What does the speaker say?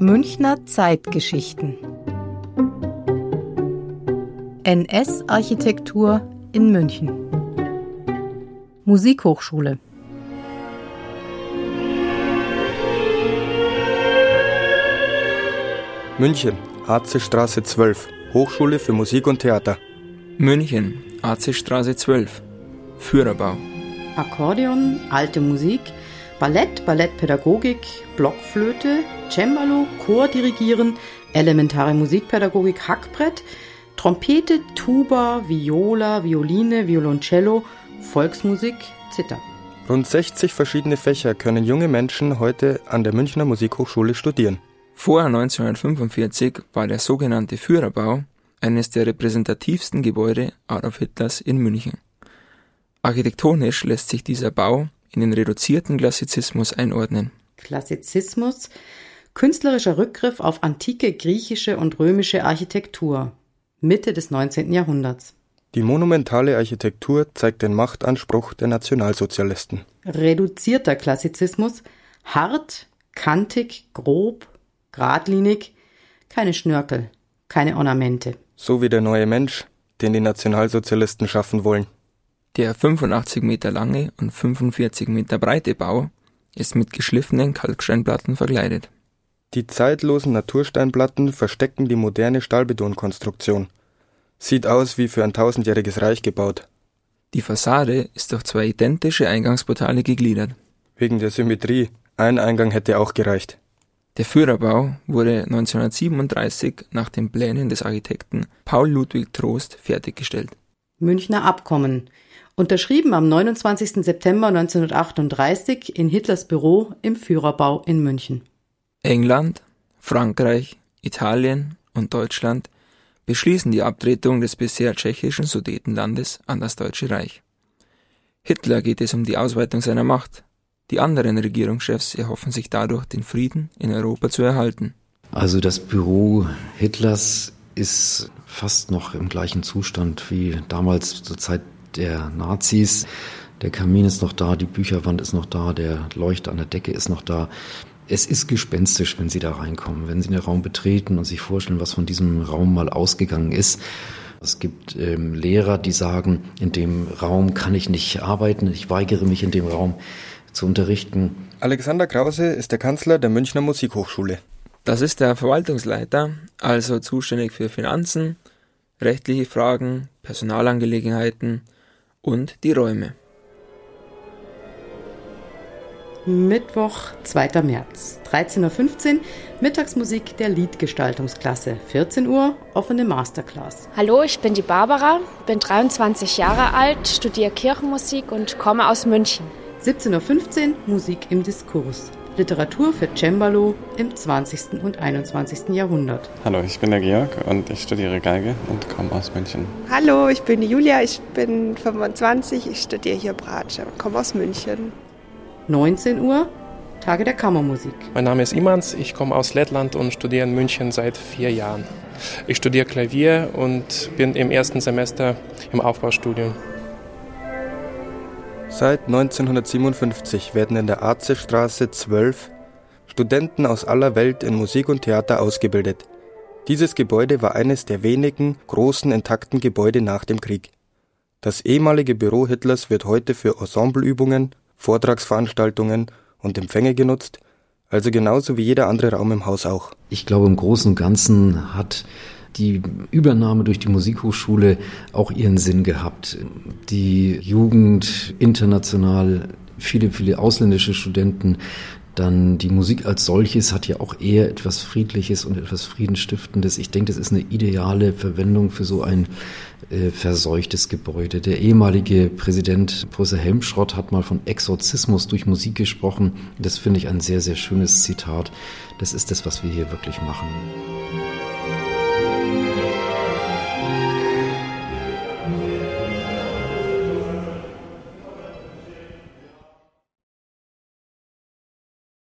Münchner Zeitgeschichten NS-Architektur in München Musikhochschule München, AC-Straße 12, Hochschule für Musik und Theater. München, AC-Straße 12, Führerbau. Akkordeon, alte Musik, Ballett, Ballettpädagogik, Blockflöte, Cembalo, Chor dirigieren, elementare Musikpädagogik, Hackbrett, Trompete, Tuba, Viola, Violine, Violoncello, Volksmusik, Zither. Rund 60 verschiedene Fächer können junge Menschen heute an der Münchner Musikhochschule studieren. Vor 1945 war der sogenannte Führerbau eines der repräsentativsten Gebäude Adolf Hitlers in München. Architektonisch lässt sich dieser Bau in den reduzierten Klassizismus einordnen. Klassizismus, künstlerischer Rückgriff auf antike griechische und römische Architektur, Mitte des 19. Jahrhunderts. Die monumentale Architektur zeigt den Machtanspruch der Nationalsozialisten. Reduzierter Klassizismus, hart, kantig, grob, geradlinig, keine Schnörkel, keine Ornamente. So wie der neue Mensch, den die Nationalsozialisten schaffen wollen. Der 85 Meter lange und 45 Meter breite Bau ist mit geschliffenen Kalksteinplatten verkleidet. Die zeitlosen Natursteinplatten verstecken die moderne Stahlbetonkonstruktion. Sieht aus wie für ein tausendjähriges Reich gebaut. Die Fassade ist durch zwei identische Eingangsportale gegliedert. Wegen der Symmetrie. Ein Eingang hätte auch gereicht. Der Führerbau wurde 1937 nach den Plänen des Architekten Paul Ludwig Trost fertiggestellt. Münchner Abkommen. Unterschrieben am 29. September 1938 in Hitlers Büro im Führerbau in München. England, Frankreich, Italien und Deutschland beschließen die Abtretung des bisher tschechischen Sudetenlandes an das Deutsche Reich. Hitler geht es um die Ausweitung seiner Macht. Die anderen Regierungschefs erhoffen sich dadurch, den Frieden in Europa zu erhalten. Also das Büro Hitlers ist fast noch im gleichen Zustand wie damals zur Zeit der Nazis. Der Kamin ist noch da, die Bücherwand ist noch da, der Leuchter an der Decke ist noch da. Es ist gespenstisch, wenn Sie da reinkommen, wenn Sie den Raum betreten und sich vorstellen, was von diesem Raum mal ausgegangen ist. Es gibt ähm, Lehrer, die sagen, in dem Raum kann ich nicht arbeiten, ich weigere mich in dem Raum zu unterrichten. Alexander Krause ist der Kanzler der Münchner Musikhochschule. Das ist der Verwaltungsleiter, also zuständig für Finanzen, rechtliche Fragen, Personalangelegenheiten und die Räume. Mittwoch, 2. März, 13.15 Uhr, Mittagsmusik der Liedgestaltungsklasse. 14 Uhr, offene Masterclass. Hallo, ich bin die Barbara, bin 23 Jahre alt, studiere Kirchenmusik und komme aus München. 17.15 Uhr, Musik im Diskurs. Literatur für Cembalo im 20. und 21. Jahrhundert. Hallo, ich bin der Georg und ich studiere Geige und komme aus München. Hallo, ich bin die Julia, ich bin 25, ich studiere hier Bratsche und komme aus München. 19 Uhr, Tage der Kammermusik. Mein Name ist Imans, ich komme aus Lettland und studiere in München seit vier Jahren. Ich studiere Klavier und bin im ersten Semester im Aufbaustudium. Seit 1957 werden in der Arzestraße 12 Studenten aus aller Welt in Musik und Theater ausgebildet. Dieses Gebäude war eines der wenigen großen intakten Gebäude nach dem Krieg. Das ehemalige Büro Hitlers wird heute für Ensembleübungen, Vortragsveranstaltungen und Empfänge genutzt, also genauso wie jeder andere Raum im Haus auch. Ich glaube, im Großen und Ganzen hat die Übernahme durch die Musikhochschule auch ihren Sinn gehabt. Die Jugend international, viele, viele ausländische Studenten, dann die Musik als solches hat ja auch eher etwas Friedliches und etwas Friedensstiftendes. Ich denke, das ist eine ideale Verwendung für so ein äh, verseuchtes Gebäude. Der ehemalige Präsident Professor Helmschrott hat mal von Exorzismus durch Musik gesprochen. Das finde ich ein sehr, sehr schönes Zitat. Das ist das, was wir hier wirklich machen.